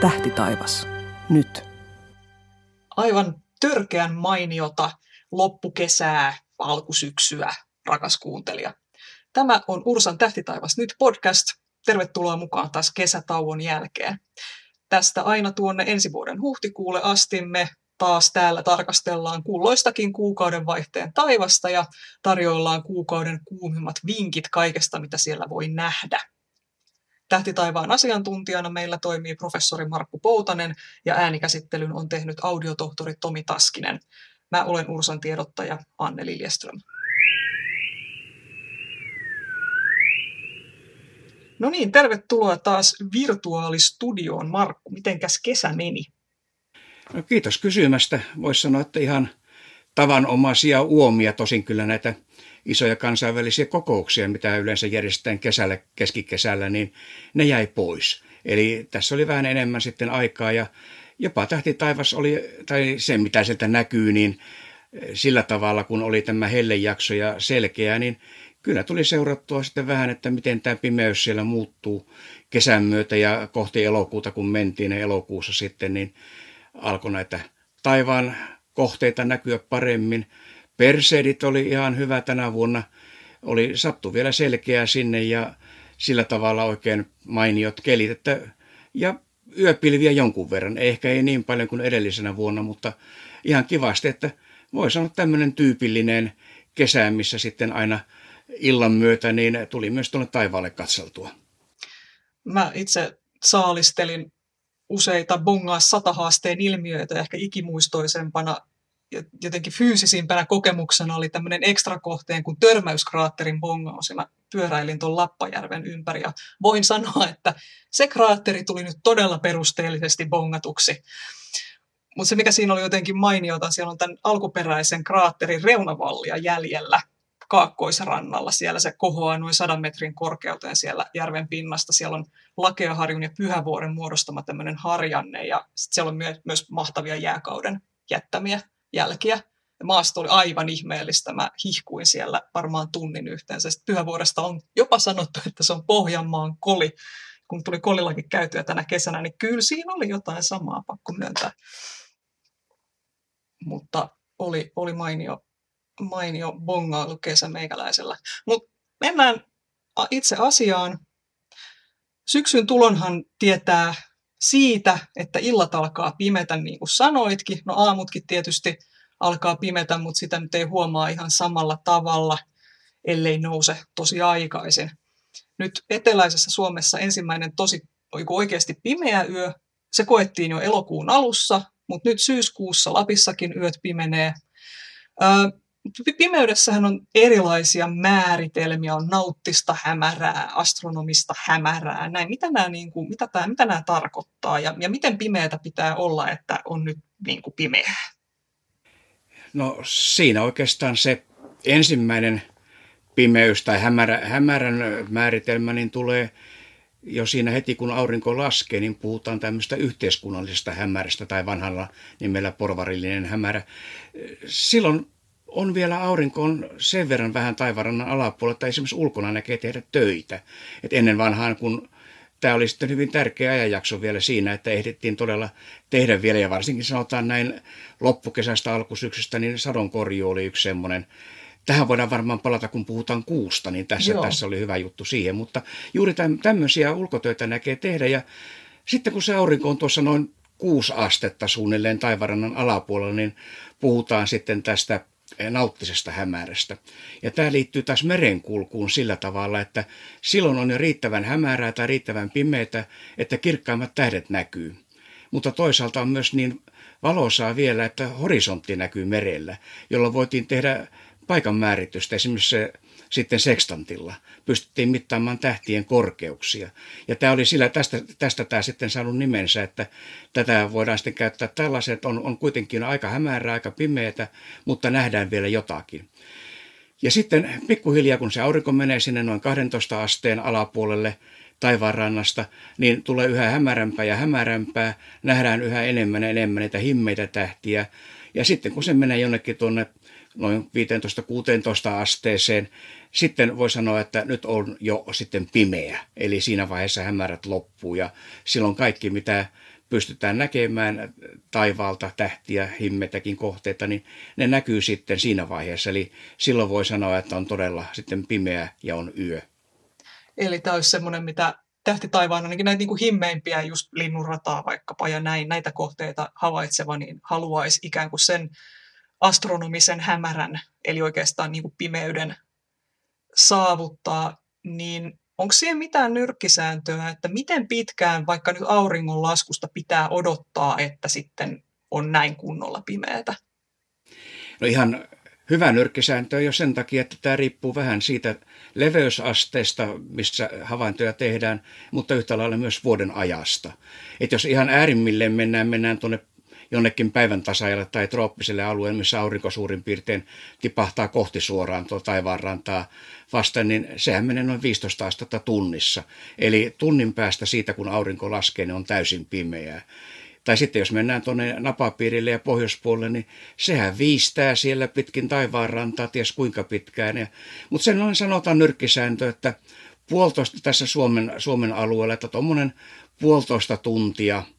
Tähti taivas. Nyt. Aivan törkeän mainiota loppukesää, alkusyksyä, rakas kuuntelija. Tämä on Ursan Tähtitaivas nyt podcast. Tervetuloa mukaan taas kesätauon jälkeen. Tästä aina tuonne ensi vuoden huhtikuulle asti me taas täällä tarkastellaan kulloistakin kuukauden vaihteen taivasta ja tarjoillaan kuukauden kuumimmat vinkit kaikesta, mitä siellä voi nähdä. Tähtitaivaan asiantuntijana meillä toimii professori Markku Poutanen ja äänikäsittelyn on tehnyt audiotohtori Tomi Taskinen. Mä olen Ursan tiedottaja Anne Liljeström. No niin, tervetuloa taas virtuaalistudioon. Markku, mitenkäs kesä meni? No kiitos kysymästä. Voisi sanoa, että ihan tavanomaisia uomia, tosin kyllä näitä isoja kansainvälisiä kokouksia, mitä yleensä järjestetään kesällä, keskikesällä, niin ne jäi pois. Eli tässä oli vähän enemmän sitten aikaa ja jopa Tähti taivas oli, tai se mitä sieltä näkyy, niin sillä tavalla, kun oli tämä hellejakso ja selkeä, niin kyllä tuli seurattua sitten vähän, että miten tämä pimeys siellä muuttuu kesän myötä ja kohti elokuuta, kun mentiin elokuussa sitten, niin alkoi näitä taivaan kohteita näkyä paremmin. Perseidit oli ihan hyvä tänä vuonna. Oli sattu vielä selkeää sinne ja sillä tavalla oikein mainiot kelit. Että, ja yöpilviä jonkun verran. Ehkä ei niin paljon kuin edellisenä vuonna, mutta ihan kivasti, että voi sanoa tämmöinen tyypillinen kesä, missä sitten aina illan myötä niin tuli myös tuonne taivaalle katseltua. Mä itse saalistelin useita bongaa satahaasteen ilmiöitä, ehkä ikimuistoisempana jotenkin fyysisimpänä kokemuksena oli tämmöinen ekstrakohteen kuin törmäyskraatterin bongaus. Ja mä pyöräilin tuon Lappajärven ympäri ja voin sanoa, että se kraatteri tuli nyt todella perusteellisesti bongatuksi. Mutta se, mikä siinä oli jotenkin mainiota, siellä on tämän alkuperäisen kraatterin reunavallia jäljellä kaakkoisrannalla. Siellä se kohoaa noin sadan metrin korkeuteen siellä järven pinnasta. Siellä on Lakeaharjun ja Pyhävuoren muodostama tämmöinen harjanne ja sit siellä on myös mahtavia jääkauden jättämiä jälkiä. Maasto oli aivan ihmeellistä. Mä hihkuin siellä varmaan tunnin yhteensä. Sitten Pyhävuoresta on jopa sanottu, että se on Pohjanmaan koli. Kun tuli kolillakin käytyä tänä kesänä, niin kyllä siinä oli jotain samaa, pakko myöntää. Mutta oli, oli mainio, mainio bongailu kesä meikäläisellä. Mutta mennään itse asiaan. Syksyn tulonhan tietää siitä, että illat alkaa pimetä, niin kuin sanoitkin. No aamutkin tietysti alkaa pimetä, mutta sitä nyt ei huomaa ihan samalla tavalla, ellei nouse tosi aikaisin. Nyt eteläisessä Suomessa ensimmäinen tosi oikeasti pimeä yö, se koettiin jo elokuun alussa, mutta nyt syyskuussa Lapissakin yöt pimenee. Pimeydessähän on erilaisia määritelmiä, on nauttista hämärää, astronomista hämärää, näin. Mitä nämä, niin kuin, mitä tämä, mitä nämä tarkoittaa ja, ja miten pimeätä pitää olla, että on nyt niin kuin pimeää? No siinä oikeastaan se ensimmäinen pimeys tai hämärä, hämärän määritelmä niin tulee jo siinä heti kun aurinko laskee, niin puhutaan tämmöistä yhteiskunnallisesta hämärästä tai vanhalla nimellä porvarillinen hämärä. Silloin on vielä aurinko on sen verran vähän taivarannan alapuolella, että esimerkiksi ulkona näkee tehdä töitä. Et ennen vanhaan, kun tämä oli sitten hyvin tärkeä ajanjakso vielä siinä, että ehdittiin todella tehdä vielä, ja varsinkin sanotaan näin loppukesästä alkusyksystä, niin sadonkorju oli yksi semmoinen. Tähän voidaan varmaan palata, kun puhutaan kuusta, niin tässä, tässä oli hyvä juttu siihen, mutta juuri tämmöisiä ulkotöitä näkee tehdä, ja sitten kun se aurinko on tuossa noin kuusi astetta suunnilleen taivarannan alapuolella, niin puhutaan sitten tästä nauttisesta hämärästä. Ja tämä liittyy taas merenkulkuun sillä tavalla, että silloin on jo riittävän hämärää tai riittävän pimeää, että kirkkaimmat tähdet näkyy. Mutta toisaalta on myös niin valoisaa vielä, että horisontti näkyy merellä, jolloin voitiin tehdä paikan määritystä. Esimerkiksi se sitten sekstantilla. Pystyttiin mittaamaan tähtien korkeuksia. Ja tämä oli sillä, tästä, tästä tämä sitten saanut nimensä, että tätä voidaan sitten käyttää tällaiset, että on, on kuitenkin aika hämärää, aika pimeätä, mutta nähdään vielä jotakin. Ja sitten pikkuhiljaa, kun se aurinko menee sinne noin 12 asteen alapuolelle taivaanrannasta, niin tulee yhä hämärämpää ja hämärämpää, nähdään yhä enemmän ja enemmän niitä himmeitä tähtiä. Ja sitten kun se menee jonnekin tuonne noin 15-16 asteeseen. Sitten voi sanoa, että nyt on jo sitten pimeä, eli siinä vaiheessa hämärät loppuu ja silloin kaikki, mitä pystytään näkemään taivaalta tähtiä, himmetäkin kohteita, niin ne näkyy sitten siinä vaiheessa. Eli silloin voi sanoa, että on todella sitten pimeä ja on yö. Eli tämä olisi semmoinen, mitä tähti taivaan ainakin näitä niin kuin himmeimpiä, just linnunrataa vaikkapa ja näin, näitä kohteita havaitseva, niin haluaisi ikään kuin sen astronomisen hämärän, eli oikeastaan niin kuin pimeyden saavuttaa, niin onko siihen mitään nyrkkisääntöä, että miten pitkään vaikka nyt auringon laskusta pitää odottaa, että sitten on näin kunnolla pimeätä? No ihan hyvä nyrkkisääntö jo sen takia, että tämä riippuu vähän siitä leveysasteesta, missä havaintoja tehdään, mutta yhtä lailla myös vuoden ajasta. Että jos ihan äärimmilleen mennään, mennään tuonne jonnekin päivän tasajalle tai trooppiselle alueelle, missä aurinko suurin piirtein tipahtaa kohti suoraan tuo taivaanrantaa vasten, niin sehän menee noin 15 astetta tunnissa. Eli tunnin päästä siitä, kun aurinko laskee, niin on täysin pimeää. Tai sitten jos mennään tuonne napapiirille ja pohjoispuolelle, niin sehän viistää siellä pitkin taivaanrantaa, ties kuinka pitkään. Ja, mutta sen noin sanotaan nyrkkisääntö, että puolitoista tässä Suomen, Suomen alueella, että tuommoinen puolitoista tuntia –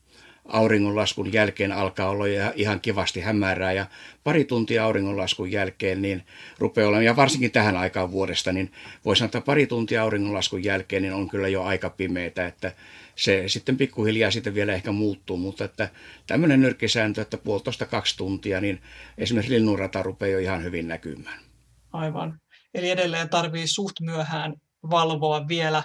auringonlaskun jälkeen alkaa olla ihan kivasti hämärää ja pari tuntia auringonlaskun jälkeen niin rupeaa olemaan, ja varsinkin tähän aikaan vuodesta, niin voi sanoa, että pari tuntia auringonlaskun jälkeen niin on kyllä jo aika pimeitä, että se sitten pikkuhiljaa sitten vielä ehkä muuttuu, mutta että tämmöinen nyrkkisääntö, että puolitoista kaksi tuntia, niin esimerkiksi linnunrata rupeaa jo ihan hyvin näkymään. Aivan. Eli edelleen tarvii suht myöhään valvoa vielä,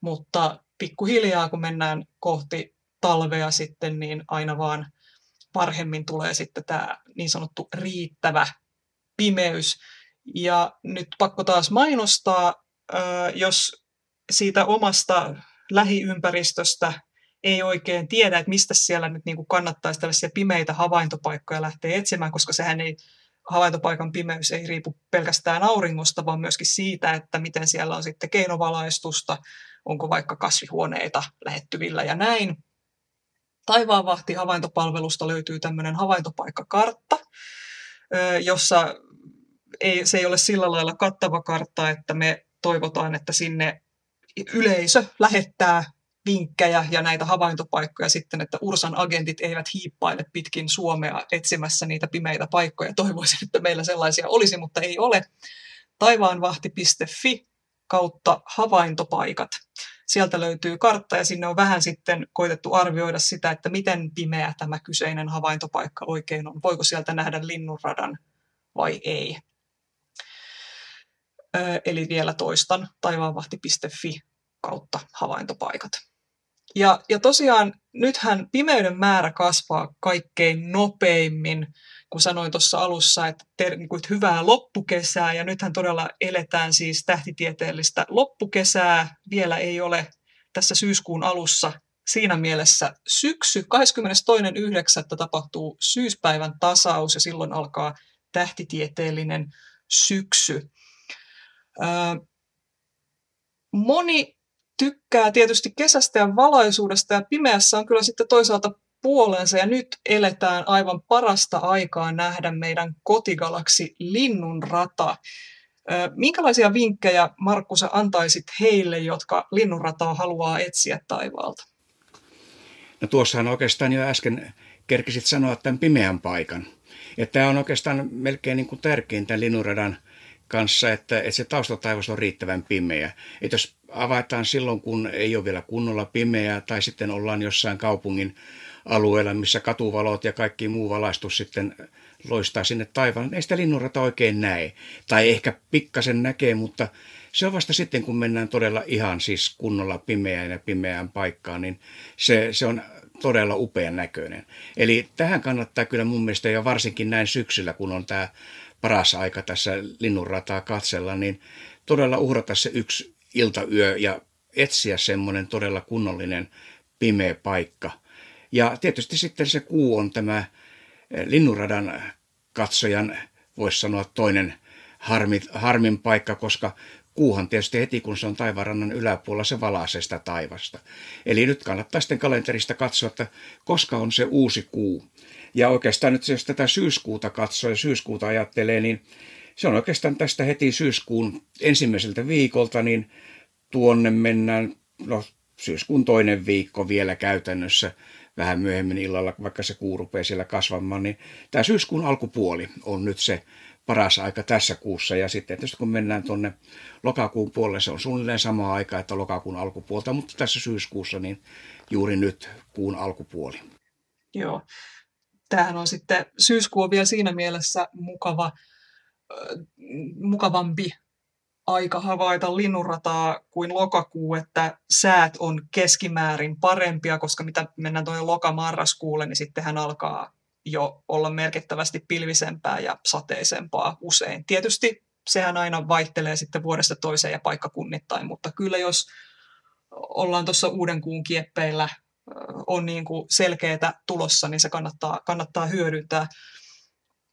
mutta pikkuhiljaa kun mennään kohti talvea sitten, niin aina vaan parhemmin tulee sitten tämä niin sanottu riittävä pimeys. Ja nyt pakko taas mainostaa, jos siitä omasta lähiympäristöstä ei oikein tiedä, että mistä siellä nyt niin kuin kannattaisi tällaisia pimeitä havaintopaikkoja lähteä etsimään, koska sehän ei, havaintopaikan pimeys ei riipu pelkästään auringosta, vaan myöskin siitä, että miten siellä on sitten keinovalaistusta, onko vaikka kasvihuoneita lähettyvillä ja näin. Taivaanvahti havaintopalvelusta löytyy tämmöinen havaintopaikkakartta, jossa ei, se ei ole sillä lailla kattava kartta, että me toivotaan, että sinne yleisö lähettää vinkkejä ja näitä havaintopaikkoja sitten, että Ursan agentit eivät hiippaile pitkin Suomea etsimässä niitä pimeitä paikkoja. Toivoisin, että meillä sellaisia olisi, mutta ei ole. Taivaanvahti.fi kautta havaintopaikat. Sieltä löytyy kartta ja sinne on vähän sitten koitettu arvioida sitä, että miten pimeä tämä kyseinen havaintopaikka oikein on. Voiko sieltä nähdä linnunradan vai ei. Eli vielä toistan taivaanvahti.fi kautta havaintopaikat. Ja, ja tosiaan nythän pimeyden määrä kasvaa kaikkein nopeimmin, kun sanoin tuossa alussa, että, ter, niin kuin, että hyvää loppukesää, ja nythän todella eletään siis tähtitieteellistä loppukesää, vielä ei ole tässä syyskuun alussa siinä mielessä syksy. 22.9. tapahtuu syyspäivän tasaus ja silloin alkaa tähtitieteellinen syksy. Moni tykkää tietysti kesästä ja valaisuudesta ja pimeässä on kyllä sitten toisaalta puolensa ja nyt eletään aivan parasta aikaa nähdä meidän kotigalaksi Linnunrata. Minkälaisia vinkkejä, Markku, sä antaisit heille, jotka linnunrataa haluaa etsiä taivaalta? No tuossahan oikeastaan jo äsken kerkisit sanoa tämän pimeän paikan. Ja tämä on oikeastaan melkein niin kuin tärkein tämän linnunradan kanssa, että, että se taustataivas on riittävän pimeä. Että jos avataan silloin, kun ei ole vielä kunnolla pimeää, tai sitten ollaan jossain kaupungin alueella, missä katuvalot ja kaikki muu valaistus sitten loistaa sinne taivaan, ei sitä linnunrata oikein näe. Tai ehkä pikkasen näkee, mutta se on vasta sitten, kun mennään todella ihan siis kunnolla pimeään ja pimeään paikkaan, niin se, se on todella upean näköinen. Eli tähän kannattaa kyllä mun mielestä jo varsinkin näin syksyllä, kun on tämä paras aika tässä linnunrataa katsella, niin todella uhrata se yksi iltayö ja etsiä semmoinen todella kunnollinen pimeä paikka. Ja tietysti sitten se kuu on tämä eh, linnunradan katsojan, voisi sanoa toinen harmi, harmin paikka, koska kuuhan tietysti heti, kun se on taivarannan yläpuolella, se valaisee sitä taivasta. Eli nyt kannattaa sitten kalenterista katsoa, että koska on se uusi kuu. Ja oikeastaan nyt jos tätä syyskuuta katsoo ja syyskuuta ajattelee, niin se on oikeastaan tästä heti syyskuun ensimmäiseltä viikolta, niin tuonne mennään, no syyskuun toinen viikko vielä käytännössä vähän myöhemmin illalla, vaikka se kuu rupeaa siellä kasvamaan, niin tämä syyskuun alkupuoli on nyt se paras aika tässä kuussa. Ja sitten tietysti kun mennään tuonne lokakuun puolelle, se on suunnilleen sama aika, että lokakuun alkupuolta, mutta tässä syyskuussa niin juuri nyt kuun alkupuoli. Joo. Tämähän on sitten, syyskuu vielä siinä mielessä mukava, mukavampi aika havaita linnunrataa kuin lokakuu, että säät on keskimäärin parempia, koska mitä mennään tuonne lokamarraskuulle, niin sittenhän alkaa jo olla merkittävästi pilvisempää ja sateisempaa usein. Tietysti sehän aina vaihtelee sitten vuodesta toiseen ja paikkakunnittain, mutta kyllä jos ollaan tuossa uuden kuun kieppeillä, on niin kuin selkeää tulossa, niin se kannattaa, kannattaa hyödyntää.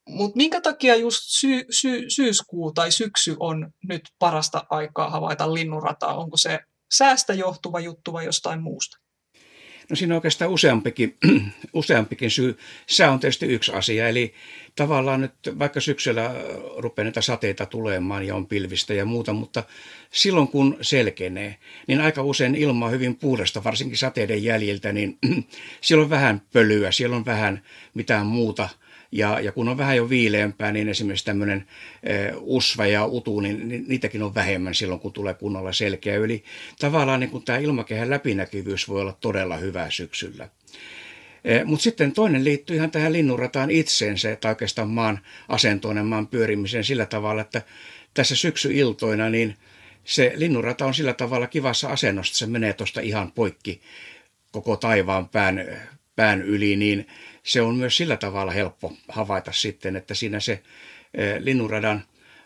Mutta minkä takia just sy- sy- syyskuu tai syksy on nyt parasta aikaa havaita linnunrataa? Onko se säästä johtuva juttu vai jostain muusta? No siinä on oikeastaan useampikin, useampikin syy. Sää on tietysti yksi asia, eli tavallaan nyt vaikka syksyllä rupeaa näitä sateita tulemaan ja on pilvistä ja muuta, mutta silloin kun selkenee, niin aika usein ilma on hyvin puhdasta, varsinkin sateiden jäljiltä, niin siellä on vähän pölyä, siellä on vähän mitään muuta – ja, ja kun on vähän jo viileämpää, niin esimerkiksi tämmöinen usva ja utu, niin niitäkin on vähemmän silloin, kun tulee kunnolla selkeä Eli tavallaan niin tämä ilmakehän läpinäkyvyys voi olla todella hyvä syksyllä. Mutta sitten toinen liittyy ihan tähän linnunrataan itseensä, tai oikeastaan maan asentoon ja maan pyörimiseen sillä tavalla, että tässä syksyiltoina niin se linnunrata on sillä tavalla kivassa asennossa, se menee tuosta ihan poikki koko taivaan pään, pään yli, niin se on myös sillä tavalla helppo havaita sitten, että siinä se eh, linnunradan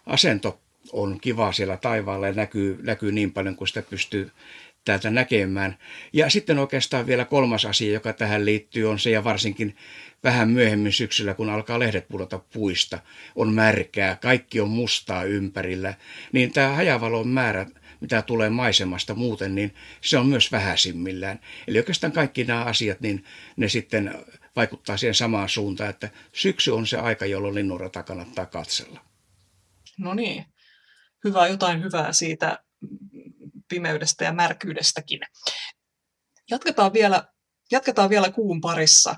asento on kiva siellä taivaalla ja näkyy, näkyy niin paljon kuin sitä pystyy täältä näkemään. Ja sitten oikeastaan vielä kolmas asia, joka tähän liittyy, on se, ja varsinkin vähän myöhemmin syksyllä, kun alkaa lehdet pudota puista, on märkää, kaikki on mustaa ympärillä, niin tämä hajavalon määrä, mitä tulee maisemasta muuten, niin se on myös vähäisimmillään. Eli oikeastaan kaikki nämä asiat, niin ne sitten vaikuttaa siihen samaan suuntaan, että syksy on se aika, jolloin linnunrata kannattaa katsella. No niin, hyvä jotain hyvää siitä pimeydestä ja märkyydestäkin. Jatketaan vielä, jatketaan vielä kuun parissa.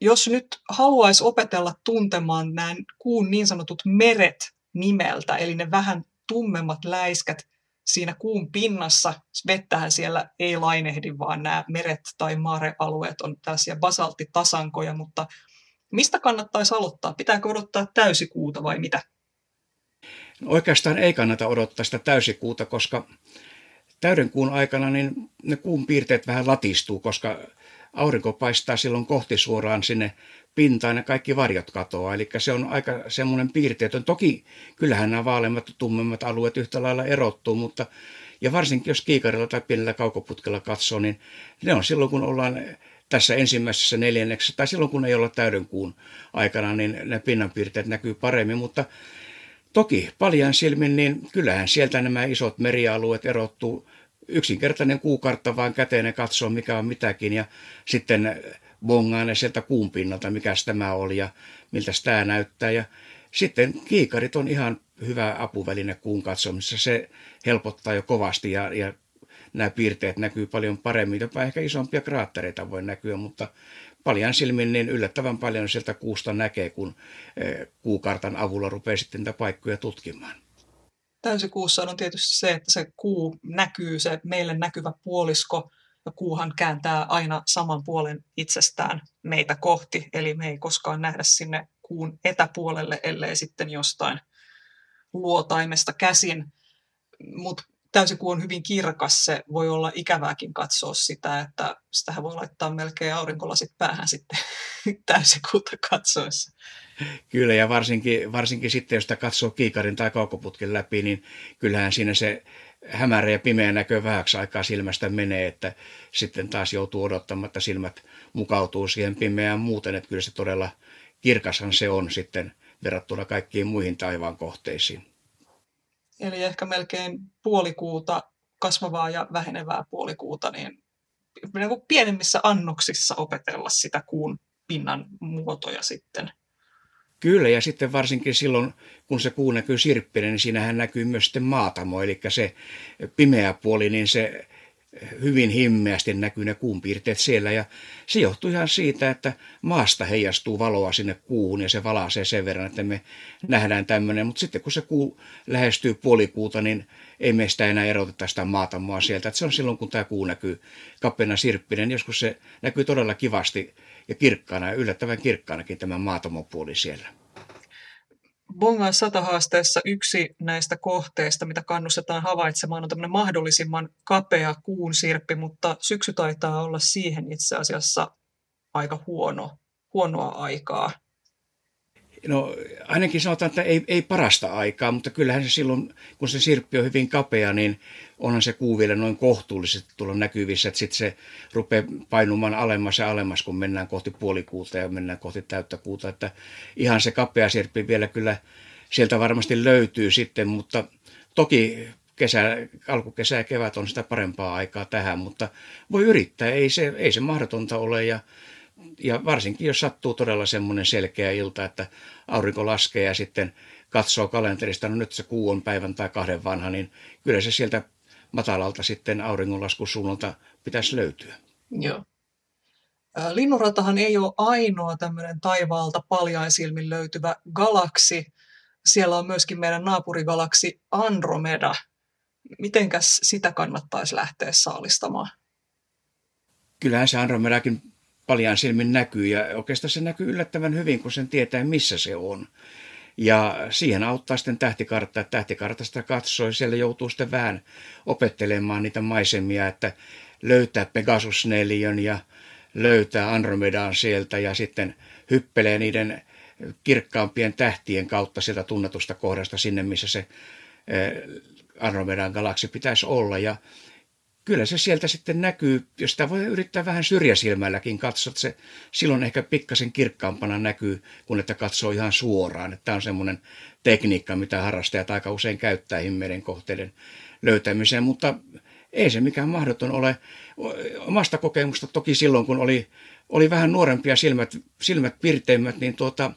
Jos nyt haluaisi opetella tuntemaan nämä kuun niin sanotut meret nimeltä, eli ne vähän tummemmat läiskät, siinä kuun pinnassa, vettähän siellä ei lainehdi, vaan nämä meret tai maarealueet on tällaisia basalttitasankoja, mutta mistä kannattaisi aloittaa? Pitääkö odottaa täysikuuta vai mitä? No oikeastaan ei kannata odottaa sitä täysikuuta, koska täyden kuun aikana niin ne kuun piirteet vähän latistuu, koska aurinko paistaa silloin kohti suoraan sinne pintaan ja kaikki varjot katoaa. Eli se on aika semmoinen piirteetön. Toki kyllähän nämä vaaleimmat ja tummemmat alueet yhtä lailla erottuu, mutta ja varsinkin jos kiikarilla tai pienellä kaukoputkella katsoo, niin ne on silloin kun ollaan tässä ensimmäisessä neljänneksessä, tai silloin kun ei olla täyden kuun aikana, niin ne pinnanpiirteet näkyy paremmin, mutta toki paljon silmin, niin kyllähän sieltä nämä isot merialueet erottuu. Yksinkertainen kuukartta vaan käteen ja katsoo, mikä on mitäkin, ja sitten bongaan ne sieltä kuun pinnalta, mikä tämä oli ja miltä tämä näyttää. Ja sitten kiikarit on ihan hyvä apuväline kuun katsomissa. Se helpottaa jo kovasti ja, ja nämä piirteet näkyy paljon paremmin. Jopa ehkä isompia kraattereita voi näkyä, mutta paljon silmin niin yllättävän paljon sieltä kuusta näkee, kun e, kuukartan avulla rupeaa sitten niitä paikkoja tutkimaan. Täysikuussa on tietysti se, että se kuu näkyy, se meille näkyvä puolisko ja kuuhan kääntää aina saman puolen itsestään meitä kohti, eli me ei koskaan nähdä sinne kuun etäpuolelle, ellei sitten jostain luotaimesta käsin. Mutta täysikuu on hyvin kirkas, se voi olla ikävääkin katsoa sitä, että sitä voi laittaa melkein aurinkolasit päähän sitten täysikuuta katsoessa. Kyllä, ja varsinkin, varsinkin sitten, jos sitä katsoo kiikarin tai kaukoputken läpi, niin kyllähän siinä se hämärä ja pimeä näkö vähäksi aikaa silmästä menee, että sitten taas joutuu odottamaan, että silmät mukautuu siihen pimeään muuten, että kyllä se todella kirkashan se on sitten verrattuna kaikkiin muihin taivaan kohteisiin. Eli ehkä melkein puolikuuta kasvavaa ja vähenevää puolikuuta, niin, niin kuin pienemmissä annoksissa opetella sitä kuun pinnan muotoja sitten. Kyllä, ja sitten varsinkin silloin, kun se kuu näkyy sirppinen, niin siinähän näkyy myös sitten maatamo, eli se pimeä puoli, niin se hyvin himmeästi näkyy ne kuun piirteet siellä. Ja se johtuu ihan siitä, että maasta heijastuu valoa sinne kuuhun ja se valaisee sen verran, että me nähdään tämmöinen. Mutta sitten kun se kuu lähestyy puolikuuta, niin ei meistä enää eroteta sitä maatamoa sieltä. Että se on silloin, kun tämä kuu näkyy kapeana sirppinen. Joskus se näkyy todella kivasti ja kirkkaana yllättävän kirkkaanakin tämä maatamopuoli siellä. Bongan satahaasteessa yksi näistä kohteista, mitä kannustetaan havaitsemaan, on tämmöinen mahdollisimman kapea kuun sirppi, mutta syksy taitaa olla siihen itse asiassa aika huono, huonoa aikaa. No ainakin sanotaan, että ei, ei parasta aikaa, mutta kyllähän se silloin, kun se sirppi on hyvin kapea, niin onhan se kuu vielä noin kohtuullisesti tulla näkyvissä, että sitten se rupeaa painumaan alemmas ja alemmas, kun mennään kohti puolikuuta ja mennään kohti täyttä kuuta. Että ihan se kapea sirppi vielä kyllä sieltä varmasti löytyy sitten, mutta toki kesä, alkukesä ja kevät on sitä parempaa aikaa tähän, mutta voi yrittää, ei se, ei se mahdotonta ole ja ja varsinkin jos sattuu todella semmoinen selkeä ilta, että aurinko laskee ja sitten katsoo kalenterista, no nyt se kuu on päivän tai kahden vanha, niin kyllä se sieltä matalalta sitten auringonlaskun suunnalta pitäisi löytyä. Joo. Linnunratahan ei ole ainoa tämmöinen taivaalta paljain silmin löytyvä galaksi. Siellä on myöskin meidän naapurigalaksi Andromeda. Mitenkäs sitä kannattaisi lähteä saalistamaan? Kyllähän se Andromedakin paljan silmin näkyy ja oikeastaan se näkyy yllättävän hyvin, kun sen tietää, missä se on. Ja siihen auttaa sitten tähtikartta, että tähtikartasta ja siellä joutuu sitten vähän opettelemaan niitä maisemia, että löytää Pegasus 4 ja löytää Andromedaan sieltä ja sitten hyppelee niiden kirkkaampien tähtien kautta sieltä tunnetusta kohdasta sinne, missä se eh, Andromedan galaksi pitäisi olla. Ja kyllä se sieltä sitten näkyy, jos sitä voi yrittää vähän syrjäsilmälläkin katsoa, että se silloin ehkä pikkasen kirkkaampana näkyy, kun että katsoo ihan suoraan. Että tämä on semmoinen tekniikka, mitä harrastajat aika usein käyttää himmeiden kohteiden löytämiseen, mutta ei se mikään mahdoton ole. Omasta kokemusta toki silloin, kun oli, oli vähän nuorempia silmät, silmät pirteimmät, niin tuota,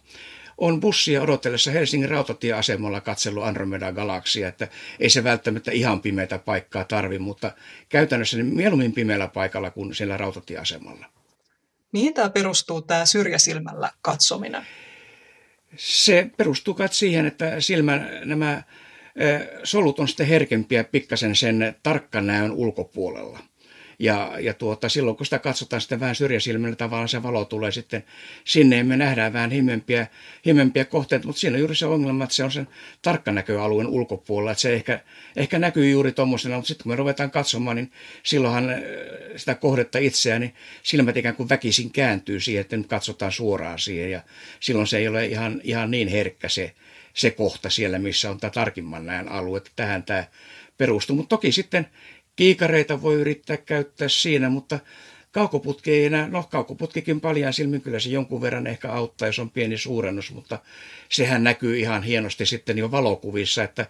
on bussia odotellessa Helsingin rautatieasemalla katsellut Andromeda-galaksia, että ei se välttämättä ihan pimeitä paikkaa tarvi, mutta käytännössä niin mieluummin pimeällä paikalla kuin siellä rautatieasemalla. Mihin tämä perustuu, tämä syrjäsilmällä katsominen? Se perustuu siihen, että silmän nämä solut on sitten herkempiä pikkasen sen tarkkanäön ulkopuolella – ja, ja tuota, silloin kun sitä katsotaan sitten vähän syrjäsilmillä tavallaan se valo tulee sitten sinne ja me nähdään vähän himempiä, himempiä kohteita, mutta siinä on juuri se ongelma, että se on sen tarkkanäköalueen ulkopuolella, että se ehkä, ehkä näkyy juuri tuommoisena, mutta sitten kun me ruvetaan katsomaan, niin silloinhan äh, sitä kohdetta itseään, niin silmät ikään kuin väkisin kääntyy siihen, että nyt katsotaan suoraan siihen ja silloin se ei ole ihan, ihan niin herkkä se, se kohta siellä, missä on tämä tarkimman näön alue. Tähän tämä perustuu, mutta toki sitten Kiikareita voi yrittää käyttää siinä, mutta kaukoputki ei enää, no kaukoputkikin paljaan silmin kyllä se jonkun verran ehkä auttaa, jos on pieni suurennus, mutta sehän näkyy ihan hienosti sitten jo valokuvissa, että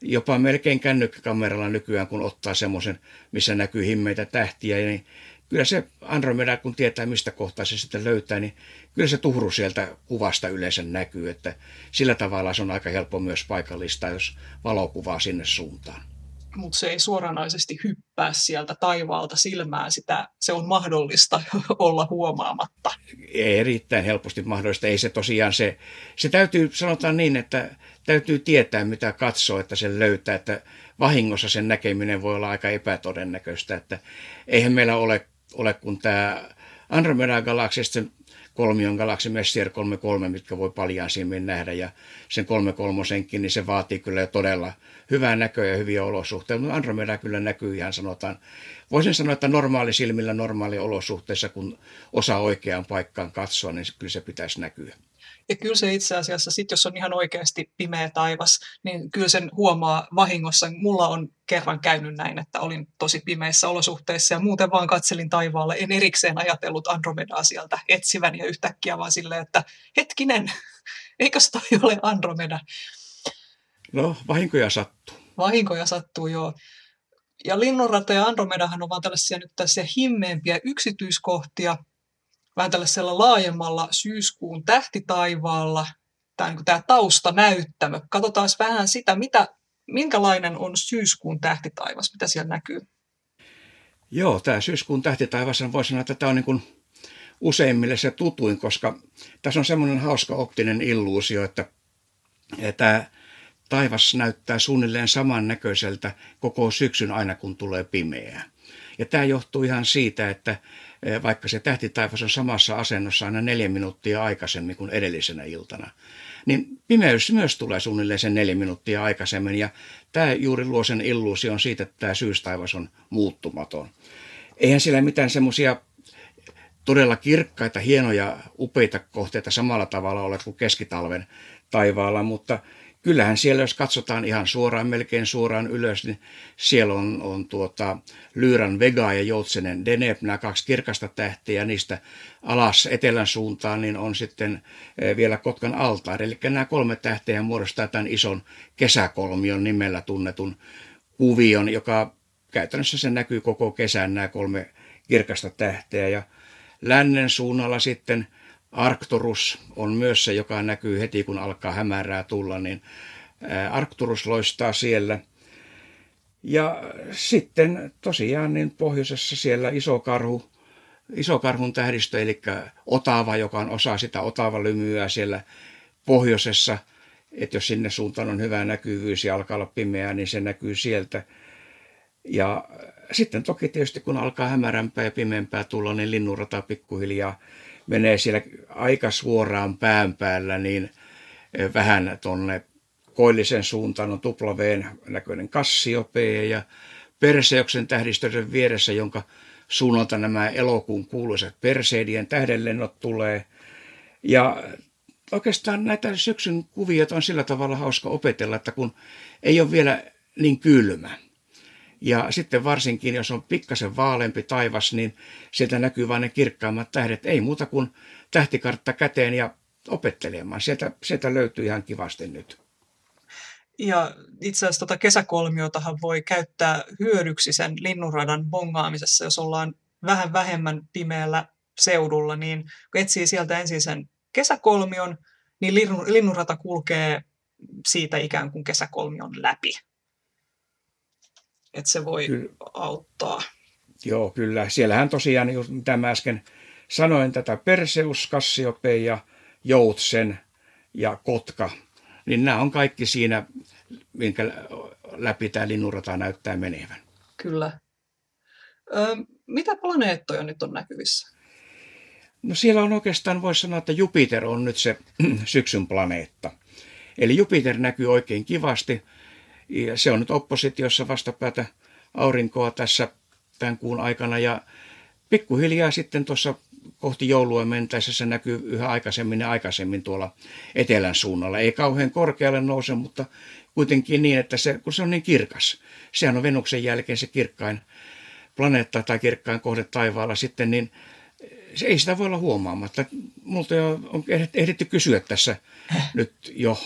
jopa melkein kännykkäkameralla nykyään, kun ottaa semmoisen, missä näkyy himmeitä tähtiä, niin kyllä se Andromeda, kun tietää mistä kohtaa se sitten löytää, niin kyllä se tuhru sieltä kuvasta yleensä näkyy, että sillä tavalla se on aika helppo myös paikallista, jos valokuvaa sinne suuntaan mutta se ei suoranaisesti hyppää sieltä taivaalta silmään. Sitä, se on mahdollista olla huomaamatta. Erittäin helposti mahdollista. Ei se tosiaan se, se täytyy, sanotaan niin, että täytyy tietää mitä katsoo, että sen löytää, että vahingossa sen näkeminen voi olla aika epätodennäköistä, että eihän meillä ole, ole kun tämä Andromeda-galaksista kolmion galaksi Messier 33, mitkä voi paljaan silmin nähdä ja sen 33 niin se vaatii kyllä todella hyvää näköä ja hyviä olosuhteita, mutta Andromeda kyllä näkyy ihan sanotaan, voisin sanoa, että normaali silmillä normaali olosuhteissa, kun osaa oikeaan paikkaan katsoa, niin kyllä se pitäisi näkyä. Ja kyllä se itse asiassa, sit jos on ihan oikeasti pimeä taivas, niin kyllä sen huomaa vahingossa. Mulla on kerran käynyt näin, että olin tosi pimeissä olosuhteissa ja muuten vaan katselin taivaalle. En erikseen ajatellut Andromedaa sieltä etsivän ja yhtäkkiä vaan silleen, että hetkinen, eikös toi ole Andromeda? No, vahinkoja sattuu. Vahinkoja sattuu, joo. Ja Linnunrata ja Andromedahan on vaan tällaisia nyt tässä himmeempiä yksityiskohtia, vähän tällaisella laajemmalla syyskuun tähtitaivaalla, tämä, niin tämä taustanäyttämö. Katsotaan vähän sitä, mitä, minkälainen on syyskuun tähtitaivas, mitä siellä näkyy. Joo, tämä syyskuun tähtitaivas, voi sanoa, että tämä on niin kuin useimmille se tutuin, koska tässä on semmoinen hauska optinen illuusio, että tämä taivas näyttää suunnilleen samannäköiseltä koko syksyn aina kun tulee pimeää. Ja tämä johtuu ihan siitä, että e, vaikka se tähtitaivas on samassa asennossa aina neljä minuuttia aikaisemmin kuin edellisenä iltana, niin pimeys myös tulee suunnilleen sen neljä minuuttia aikaisemmin. Ja tämä juuri luo sen illuusion siitä, että tämä syystaivas on muuttumaton. Eihän sillä mitään semmoisia todella kirkkaita, hienoja, upeita kohteita samalla tavalla ole kuin keskitalven taivaalla, mutta kyllähän siellä, jos katsotaan ihan suoraan, melkein suoraan ylös, niin siellä on, on tuota, Lyyran Vega ja Joutsenen Deneb, nämä kaksi kirkasta tähtiä, niistä alas etelän suuntaan, niin on sitten eh, vielä Kotkan altaari. Eli nämä kolme tähteä muodostaa tämän ison kesäkolmion nimellä tunnetun kuvion, joka käytännössä se näkyy koko kesän nämä kolme kirkasta tähteä. Ja lännen suunnalla sitten Arcturus on myös se, joka näkyy heti, kun alkaa hämärää tulla, niin Arcturus loistaa siellä. Ja sitten tosiaan niin pohjoisessa siellä iso karhu, iso karhun tähdistö, eli Otava, joka on osa sitä Otava-lymyä siellä pohjoisessa. Että jos sinne suuntaan on hyvä näkyvyys ja alkaa olla pimeää, niin se näkyy sieltä. Ja sitten toki tietysti kun alkaa hämärämpää ja pimeämpää tulla, niin linnunrata pikkuhiljaa menee siellä aika suoraan pään päällä, niin vähän tuonne koillisen suuntaan on tuplaveen näköinen Kassiopea ja Perseoksen tähdistön vieressä, jonka suunnalta nämä elokuun kuuluisat Perseidien tähdenlennot tulee. Ja oikeastaan näitä syksyn kuvia on sillä tavalla hauska opetella, että kun ei ole vielä niin kylmä, ja sitten varsinkin, jos on pikkasen vaaleampi taivas, niin sieltä näkyy vain ne kirkkaimmat tähdet. Ei muuta kuin tähtikartta käteen ja opettelemaan. Sieltä, sieltä löytyy ihan kivasti nyt. Ja itse asiassa tuota kesäkolmiotahan voi käyttää hyödyksi sen linnunradan bongaamisessa, jos ollaan vähän vähemmän pimeällä seudulla, niin kun etsii sieltä ensin sen kesäkolmion, niin linnunrata kulkee siitä ikään kuin kesäkolmion läpi että se voi Ky- auttaa. Joo, kyllä. Siellähän tosiaan, mitä mä äsken sanoin, tätä Perseus, Kassiope ja Joutsen ja Kotka, niin nämä on kaikki siinä, minkä läpi tämä linnunrata näyttää menevän. Kyllä. Ö, mitä planeettoja nyt on näkyvissä? No siellä on oikeastaan, voisi sanoa, että Jupiter on nyt se syksyn planeetta. Eli Jupiter näkyy oikein kivasti. Ja se on nyt oppositiossa vastapäätä aurinkoa tässä tämän kuun aikana ja pikkuhiljaa sitten tuossa kohti joulua mentäessä se näkyy yhä aikaisemmin ja aikaisemmin tuolla etelän suunnalla. Ei kauhean korkealle nouse, mutta kuitenkin niin, että se, kun se on niin kirkas. Sehän on Venuksen jälkeen se kirkkain planeetta tai kirkkain kohde taivaalla sitten, niin se ei sitä voi olla huomaamatta. Multa on ehditty kysyä tässä nyt jo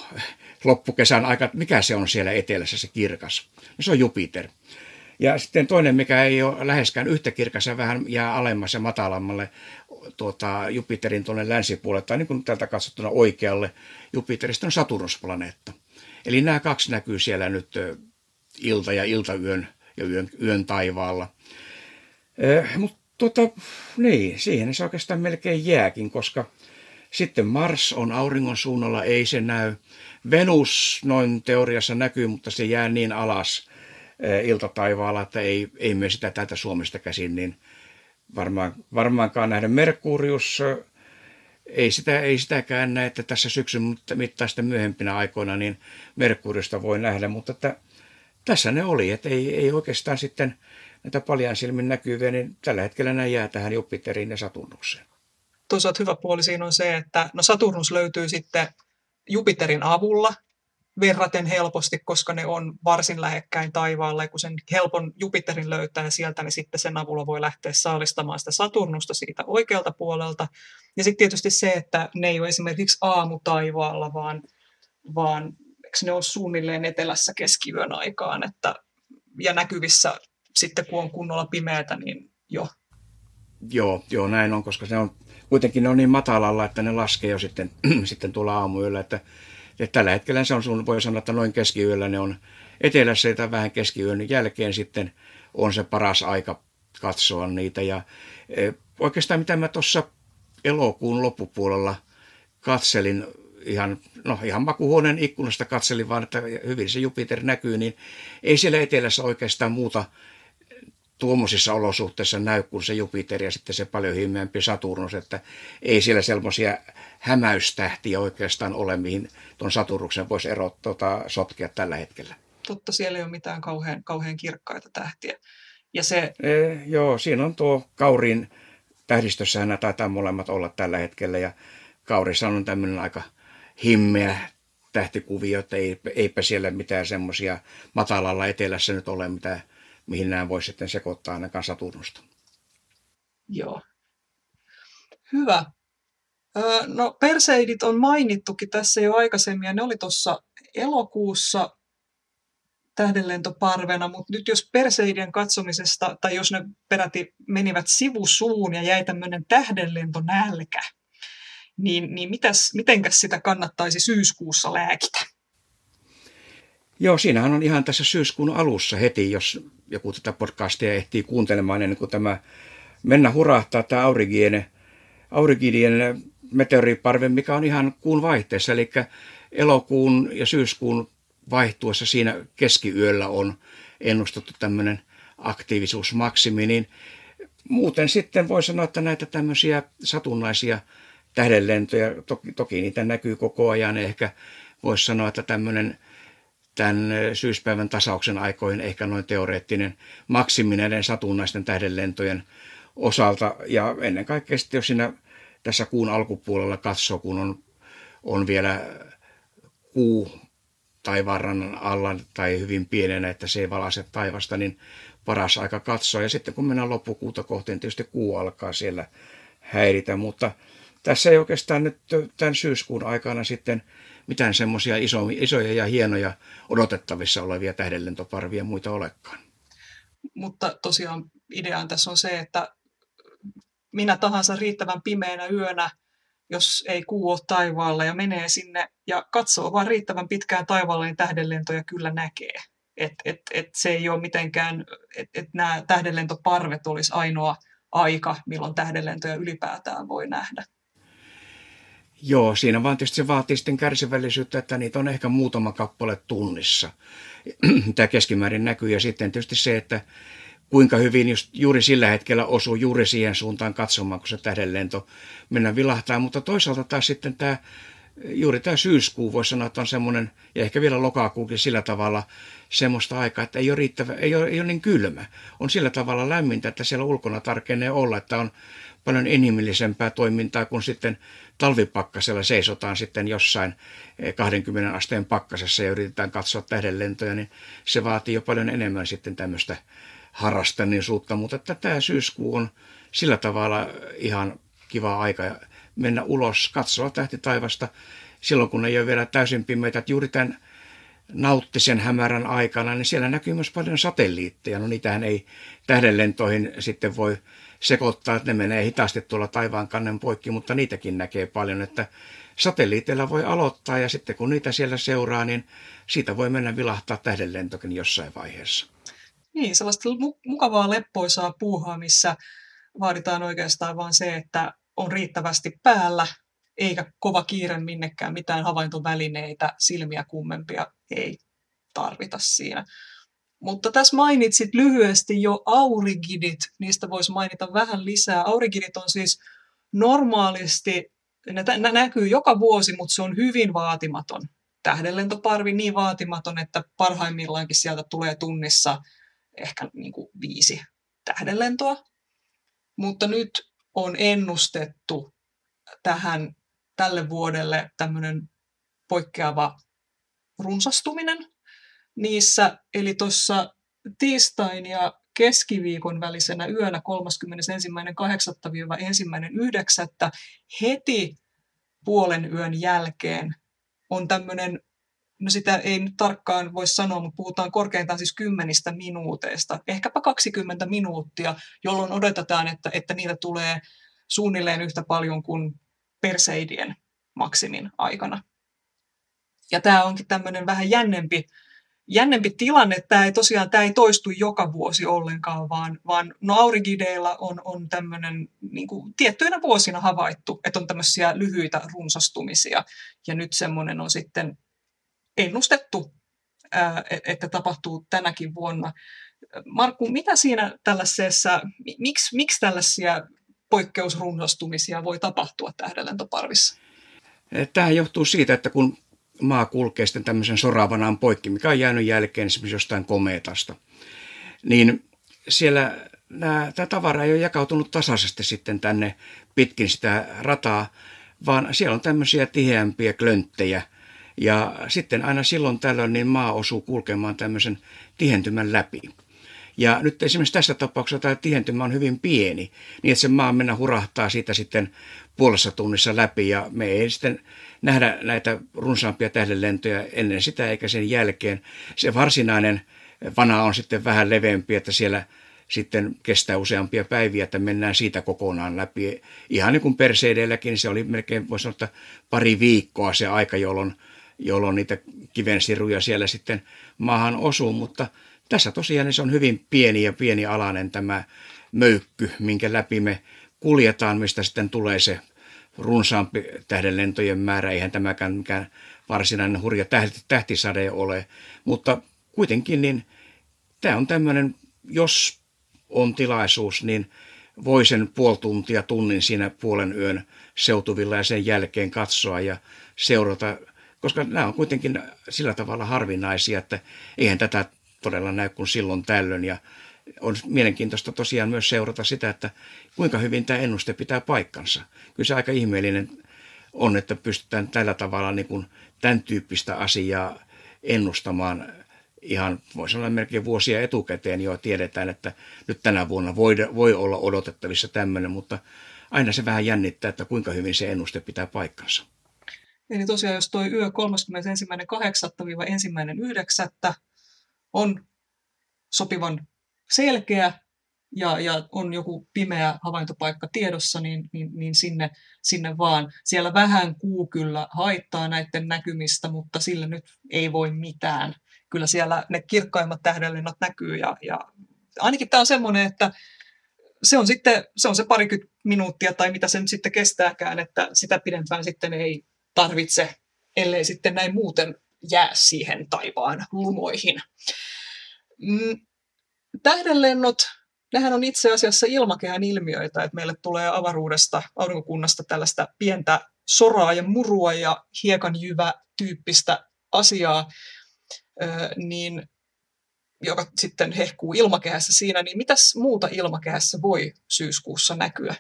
loppukesän aika, että mikä se on siellä etelässä se kirkas. No se on Jupiter. Ja sitten toinen, mikä ei ole läheskään yhtä kirkas ja vähän jää alemmas ja matalammalle tuota, Jupiterin tuonne länsipuolelle, tai niin kuin täältä katsottuna oikealle Jupiterista on Saturnusplaneetta. Eli nämä kaksi näkyy siellä nyt ilta- ja iltayön ja yön, yön taivaalla. Eh, Mutta tota, niin, siihen se oikeastaan melkein jääkin, koska sitten Mars on auringon suunnalla, ei se näy. Venus noin teoriassa näkyy, mutta se jää niin alas eh, iltataivaalla, että ei, ei me sitä täältä Suomesta käsin, niin varmaan, varmaankaan nähdä. Merkurius, eh, ei, sitä, ei sitäkään näe, että tässä syksyn mittaisten myöhempinä aikoina niin Merkuriusta voi nähdä, mutta että tässä ne oli, että ei, ei oikeastaan sitten näitä paljon silmin näkyviä, niin tällä hetkellä nämä jää tähän Jupiteriin ja Saturnukseen. Toisaalta hyvä puoli siinä on se, että no Saturnus löytyy sitten Jupiterin avulla verraten helposti, koska ne on varsin lähekkäin taivaalla, ja kun sen helpon Jupiterin löytää sieltä, niin sitten sen avulla voi lähteä saalistamaan sitä Saturnusta siitä oikealta puolelta. Ja sitten tietysti se, että ne ei ole esimerkiksi aamutaivaalla, vaan, vaan eikö ne ole suunnilleen etelässä keskiyön aikaan, että, ja näkyvissä sitten kun on kunnolla pimeätä, niin jo. Joo, joo, näin on, koska se on, kuitenkin ne on niin matalalla, että ne laskee jo sitten, sitten tuolla aamuyöllä, että, että tällä hetkellä se on sun, voi sanoa, että noin keskiyöllä ne on etelässä ja vähän keskiyön jälkeen sitten on se paras aika katsoa niitä. Ja e, oikeastaan mitä mä tuossa elokuun loppupuolella katselin ihan, no ihan makuhuoneen ikkunasta katselin vaan, että hyvin se Jupiter näkyy, niin ei siellä etelässä oikeastaan muuta tuommoisissa olosuhteissa näy kuin se Jupiter ja sitten se paljon himmeämpi Saturnus, että ei siellä semmoisia hämäystähtiä oikeastaan ole, mihin tuon Saturnuksen voisi erot, tota, sotkea tällä hetkellä. Totta, siellä ei ole mitään kauhean, kauhean kirkkaita tähtiä. Ja se... E, joo, siinä on tuo Kaurin tähdistössähän nämä taitaa molemmat olla tällä hetkellä ja Kaurissa on tämmöinen aika himmeä tähtikuvio, että ei, eipä siellä mitään semmoisia matalalla etelässä nyt ole, mitä, mihin nämä voisi sitten sekoittaa ainakaan Saturnusta. Joo. Hyvä. No Perseidit on mainittukin tässä jo aikaisemmin ja ne oli tuossa elokuussa tähdenlentoparvena, mutta nyt jos Perseidien katsomisesta, tai jos ne peräti menivät sivusuun ja jäi tämmöinen tähdenlentonälkä, niin, niin mitäs, mitenkäs sitä kannattaisi syyskuussa lääkitä? Joo, siinähän on ihan tässä syyskuun alussa heti, jos joku tätä podcastia ehtii kuuntelemaan ennen kuin tämä mennä hurahtaa tämä Aurigien, Aurigidien meteoriparve, mikä on ihan kuun vaihteessa, eli elokuun ja syyskuun vaihtuessa siinä keskiyöllä on ennustettu tämmöinen aktiivisuusmaksimi, niin muuten sitten voi sanoa, että näitä tämmöisiä satunnaisia tähdenlentoja, toki, toki niitä näkyy koko ajan, ehkä voisi sanoa, että tämmöinen tämän syyspäivän tasauksen aikoihin ehkä noin teoreettinen maksimi näiden satunnaisten tähdenlentojen osalta. Ja ennen kaikkea sitten, jos siinä tässä kuun alkupuolella katsoo, kun on, on vielä kuu taivaanrannan alla tai hyvin pienenä, että se ei valaise taivasta, niin paras aika katsoa. Ja sitten kun mennään loppukuuta kohteen, tietysti kuu alkaa siellä häiritä, mutta tässä ei oikeastaan nyt tämän syyskuun aikana sitten mitään semmoisia iso, isoja ja hienoja odotettavissa olevia tähdenlentoparvia muita olekaan. Mutta tosiaan ideaan tässä on se, että minä tahansa riittävän pimeänä yönä jos ei kuu ole taivaalla ja menee sinne ja katsoo vaan riittävän pitkään taivaalle, niin tähdenlentoja kyllä näkee. Et, et, et se ei ole mitenkään, että et nämä tähdenlentoparvet olisi ainoa aika, milloin tähdenlentoja ylipäätään voi nähdä. Joo, siinä vaan tietysti se vaatii sitten kärsivällisyyttä, että niitä on ehkä muutama kappale tunnissa. Tämä keskimäärin näkyy ja sitten tietysti se, että kuinka hyvin just juuri sillä hetkellä osuu juuri siihen suuntaan katsomaan, kun se tähdenlento mennä vilahtaa. Mutta toisaalta taas sitten tämä, juuri tämä syyskuu voisi sanoa, että on semmoinen, ja ehkä vielä lokakuukin sillä tavalla semmoista aikaa, että ei ole, riittävä, ei ole, ei ole niin kylmä. On sillä tavalla lämmintä, että siellä ulkona tarkenee olla, että on paljon inhimillisempää toimintaa, kun sitten talvipakkasella seisotaan sitten jossain 20 asteen pakkasessa ja yritetään katsoa tähdenlentoja, niin se vaatii jo paljon enemmän sitten tämmöistä harrastaneisuutta, mutta että tämä syyskuu on sillä tavalla ihan kiva aika mennä ulos, katsoa tähti taivasta silloin, kun ei ole vielä täysin pimeitä. Että juuri tämän nauttisen hämärän aikana, niin siellä näkyy myös paljon satelliitteja. No niitähän ei tähdenlentoihin sitten voi sekoittaa, että ne menee hitaasti tuolla taivaan kannen poikki, mutta niitäkin näkee paljon, että satelliiteilla voi aloittaa ja sitten kun niitä siellä seuraa, niin siitä voi mennä vilahtaa tähdenlentokin jossain vaiheessa. Niin, sellaista mukavaa leppoisaa puuhaa, missä vaaditaan oikeastaan vain se, että on riittävästi päällä, eikä kova kiire minnekään, mitään havaintovälineitä, silmiä kummempia ei tarvita siinä. Mutta tässä mainitsit lyhyesti jo aurigidit, niistä voisi mainita vähän lisää. Aurigidit on siis normaalisti, ne näkyy joka vuosi, mutta se on hyvin vaatimaton tähdenlentoparvi, niin vaatimaton, että parhaimmillaankin sieltä tulee tunnissa ehkä niin kuin viisi tähdenlentoa. Mutta nyt on ennustettu tähän tälle vuodelle tämmöinen poikkeava runsastuminen niissä. Eli tuossa tiistain ja keskiviikon välisenä yönä 31.8.-1.9. heti puolen yön jälkeen on tämmöinen no sitä ei nyt tarkkaan voi sanoa, mutta puhutaan korkeintaan siis kymmenistä minuuteista, ehkäpä 20 minuuttia, jolloin odotetaan, että, että niitä tulee suunnilleen yhtä paljon kuin Perseidien maksimin aikana. Ja tämä onkin tämmöinen vähän jännempi, jännempi tilanne. Tämä ei tosiaan tämä ei toistu joka vuosi ollenkaan, vaan, vaan no aurigideilla on, on tämmöinen niin kuin, tiettyinä vuosina havaittu, että on tämmöisiä lyhyitä runsastumisia. Ja nyt semmoinen on sitten ennustettu, että tapahtuu tänäkin vuonna. Markku, mitä siinä tällaisessa, miksi, miksi tällaisia poikkeusrunsastumisia voi tapahtua tähdenlentoparvissa? Tämä johtuu siitä, että kun maa kulkee sitten tämmöisen soravanaan poikki, mikä on jäänyt jälkeen esimerkiksi jostain kometasta, niin siellä nämä, tämä tavara ei ole jakautunut tasaisesti sitten tänne pitkin sitä rataa, vaan siellä on tämmöisiä tiheämpiä klönttejä. Ja sitten aina silloin tällöin niin maa osuu kulkemaan tämmöisen tihentymän läpi. Ja nyt esimerkiksi tässä tapauksessa tämä tihentymä on hyvin pieni, niin että se maa mennä hurahtaa siitä sitten puolessa tunnissa läpi ja me ei sitten nähdä näitä runsaampia tähdenlentoja ennen sitä eikä sen jälkeen. Se varsinainen vana on sitten vähän leveämpi, että siellä sitten kestää useampia päiviä, että mennään siitä kokonaan läpi. Ihan niin kuin Perseideilläkin se oli melkein, voisi sanoa, että pari viikkoa se aika, jolloin, jolloin niitä kivensiruja siellä sitten maahan osuu, mutta tässä tosiaan niin se on hyvin pieni ja pieni alainen tämä möykky, minkä läpi me kuljetaan, mistä sitten tulee se runsaampi tähdenlentojen määrä. Eihän tämäkään mikään varsinainen hurja tähtisade ole, mutta kuitenkin niin tämä on tämmöinen, jos on tilaisuus, niin voi sen puoli tuntia, tunnin siinä puolen yön seutuvilla ja sen jälkeen katsoa ja seurata, koska nämä on kuitenkin sillä tavalla harvinaisia, että eihän tätä todella näy kuin silloin tällöin ja on mielenkiintoista tosiaan myös seurata sitä, että kuinka hyvin tämä ennuste pitää paikkansa. Kyllä se aika ihmeellinen on, että pystytään tällä tavalla niin kuin tämän tyyppistä asiaa ennustamaan ihan, voisi sanoa melkein vuosia etukäteen jo tiedetään, että nyt tänä vuonna voi, voi olla odotettavissa tämmöinen, mutta aina se vähän jännittää, että kuinka hyvin se ennuste pitää paikkansa. Eli tosiaan, jos tuo yö 31.8.1.9. on sopivan selkeä ja, ja on joku pimeä havaintopaikka tiedossa, niin, niin, niin sinne, sinne vaan. Siellä vähän kuu kyllä haittaa näiden näkymistä, mutta sillä nyt ei voi mitään. Kyllä siellä ne kirkkaimmat tähdenlennot näkyy ja, ja ainakin tämä on semmoinen, että se on sitten se, on se parikymmentä minuuttia tai mitä se nyt sitten kestääkään, että sitä pidempään sitten ei tarvitse, ellei sitten näin muuten jää siihen taivaan lumoihin. Mm, tähdenlennot, nehän on itse asiassa ilmakehän ilmiöitä, että meille tulee avaruudesta, aurinkokunnasta tällaista pientä soraa ja murua ja hiekanjyvä tyyppistä asiaa, niin, joka sitten hehkuu ilmakehässä siinä, niin mitäs muuta ilmakehässä voi syyskuussa näkyä?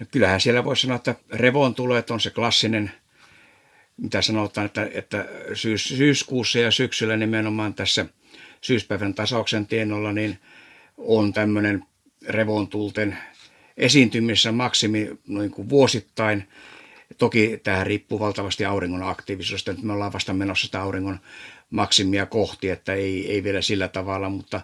No kyllähän siellä voi sanoa, että revon tulee, on se klassinen, mitä sanotaan, että, että syys, syyskuussa ja syksyllä nimenomaan tässä – syyspäivän tasauksen tienolla, niin on tämmöinen revontulten esiintymissä maksimi noin kuin vuosittain. Toki tämä riippuu valtavasti auringon aktiivisuudesta. Nyt me ollaan vasta menossa sitä auringon maksimia kohti, että ei, ei vielä sillä tavalla, mutta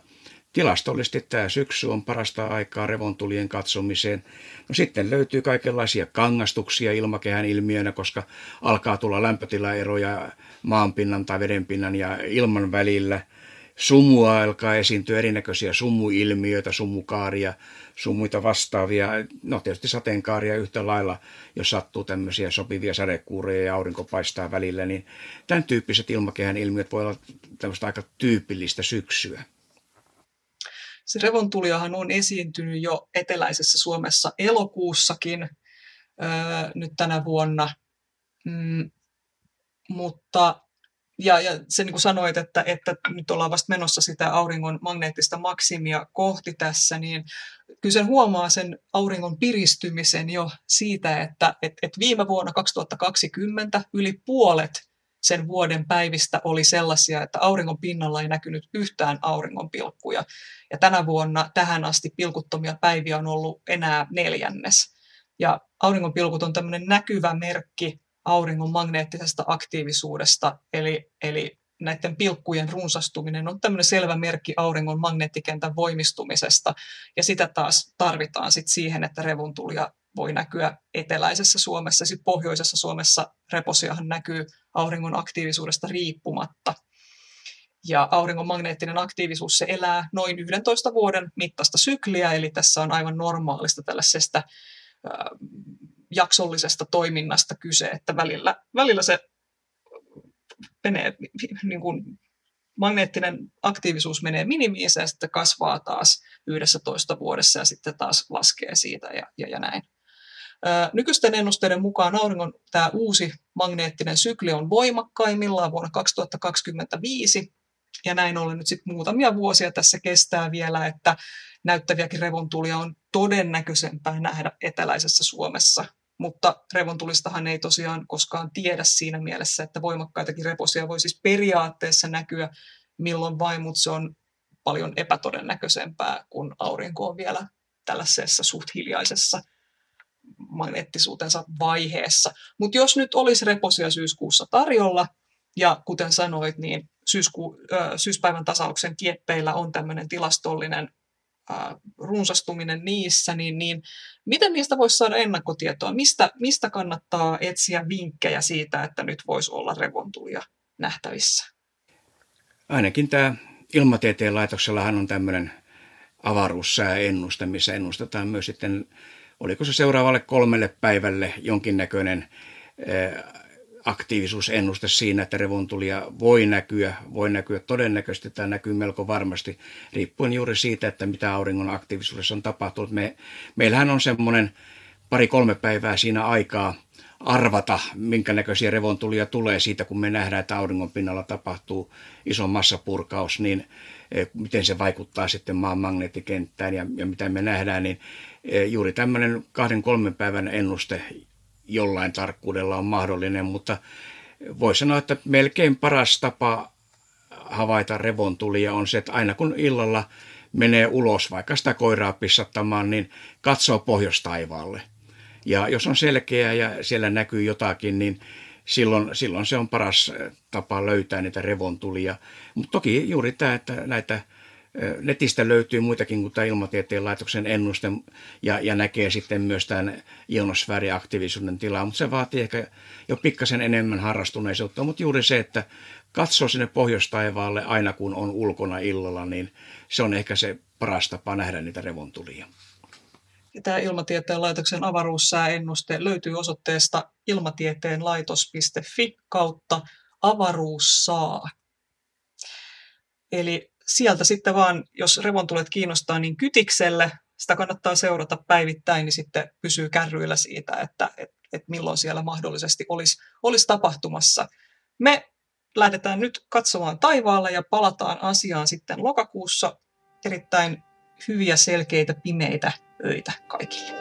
tilastollisesti tämä syksy on parasta aikaa revontulien katsomiseen. No sitten löytyy kaikenlaisia kangastuksia ilmakehän ilmiönä, koska alkaa tulla lämpötilaeroja maanpinnan tai vedenpinnan ja ilman välillä – sumua alkaa esiintyä erinäköisiä sumuilmiöitä, sumukaaria, sumuita vastaavia, no tietysti sateenkaaria yhtä lailla, jos sattuu tämmöisiä sopivia sadekuureja ja aurinko paistaa välillä, niin tämän tyyppiset ilmakehän ilmiöt voi olla tämmöistä aika tyypillistä syksyä. Se revontuliahan on esiintynyt jo eteläisessä Suomessa elokuussakin öö, nyt tänä vuonna, mm, mutta ja, ja se niin kuin sanoit, että, että nyt ollaan vasta menossa sitä auringon magneettista maksimia kohti tässä, niin kyllä sen huomaa sen auringon piristymisen jo siitä, että et, et viime vuonna 2020 yli puolet sen vuoden päivistä oli sellaisia, että auringon pinnalla ei näkynyt yhtään auringonpilkkuja. Ja tänä vuonna tähän asti pilkuttomia päiviä on ollut enää neljännes. Ja auringonpilkut on tämmöinen näkyvä merkki auringon magneettisesta aktiivisuudesta, eli, eli näiden pilkkujen runsastuminen on tämmöinen selvä merkki auringon magneettikentän voimistumisesta, ja sitä taas tarvitaan sit siihen, että revontulia voi näkyä eteläisessä Suomessa, sitten pohjoisessa Suomessa reposiahan näkyy auringon aktiivisuudesta riippumatta. Ja auringon magneettinen aktiivisuus se elää noin 11 vuoden mittaista sykliä, eli tässä on aivan normaalista tällaisesta jaksollisesta toiminnasta kyse, että välillä, välillä se menee, niin kuin magneettinen aktiivisuus menee minimiin ja sitten kasvaa taas 11 vuodessa ja sitten taas laskee siitä ja, ja, ja näin. Nykyisten ennusteiden mukaan auringon tämä uusi magneettinen sykli on voimakkaimmillaan vuonna 2025, ja näin ollen nyt sitten muutamia vuosia tässä kestää vielä, että näyttäviäkin revontulia on todennäköisempää nähdä eteläisessä Suomessa. Mutta revontulistahan ei tosiaan koskaan tiedä siinä mielessä, että voimakkaitakin reposia voi siis periaatteessa näkyä milloin vain, mutta se on paljon epätodennäköisempää, kun aurinko on vielä tällaisessa suht hiljaisessa magneettisuutensa vaiheessa. Mutta jos nyt olisi reposia syyskuussa tarjolla, ja kuten sanoit, niin syysku, syyspäivän tasauksen kieppeillä on tämmöinen tilastollinen runsastuminen niissä, niin, niin miten niistä voisi saada ennakkotietoa? Mistä, mistä kannattaa etsiä vinkkejä siitä, että nyt voisi olla revontulia nähtävissä? Ainakin tämä Ilmatieteen laitoksellahan on tämmöinen avaruussääennuste, missä ennustetaan myös sitten, oliko se seuraavalle kolmelle päivälle jonkinnäköinen aktiivisuusennuste siinä, että revontulia voi näkyä, voi näkyä todennäköisesti tai näkyy melko varmasti, riippuen juuri siitä, että mitä auringon aktiivisuudessa on tapahtunut. Me, meillähän on semmoinen pari-kolme päivää siinä aikaa arvata, minkä näköisiä revontulia tulee siitä, kun me nähdään, että auringon pinnalla tapahtuu iso massapurkaus, niin eh, miten se vaikuttaa sitten maan magneettikenttään ja, ja mitä me nähdään, niin eh, juuri tämmöinen kahden kolmen päivän ennuste jollain tarkkuudella on mahdollinen, mutta voi sanoa, että melkein paras tapa havaita revontulia on se, että aina kun illalla menee ulos vaikka sitä koiraa pissattamaan, niin katsoo pohjoistaivaalle. Ja jos on selkeä ja siellä näkyy jotakin, niin silloin, silloin se on paras tapa löytää niitä revontulia. Mutta toki juuri tämä, että näitä Netistä löytyy muitakin kuin tämä Ilmatieteen laitoksen ennuste ja, ja näkee sitten myös tämän ionosfääriaktiivisuuden tilaa, mutta se vaatii ehkä jo pikkasen enemmän harrastuneisuutta, mutta juuri se, että katsoo sinne pohjoistaivaalle aina kun on ulkona illalla, niin se on ehkä se paras tapa nähdä niitä revontulia. Tämä Ilmatieteen laitoksen avaruussääennuste löytyy osoitteesta ilmatieteenlaitos.fi kautta avaruussaa. Eli sieltä sitten vaan, jos revontulet kiinnostaa, niin kytikselle, sitä kannattaa seurata päivittäin, niin sitten pysyy kärryillä siitä, että et, et milloin siellä mahdollisesti olisi, olisi tapahtumassa. Me lähdetään nyt katsomaan taivaalle ja palataan asiaan sitten lokakuussa. Erittäin hyviä, selkeitä, pimeitä öitä kaikille.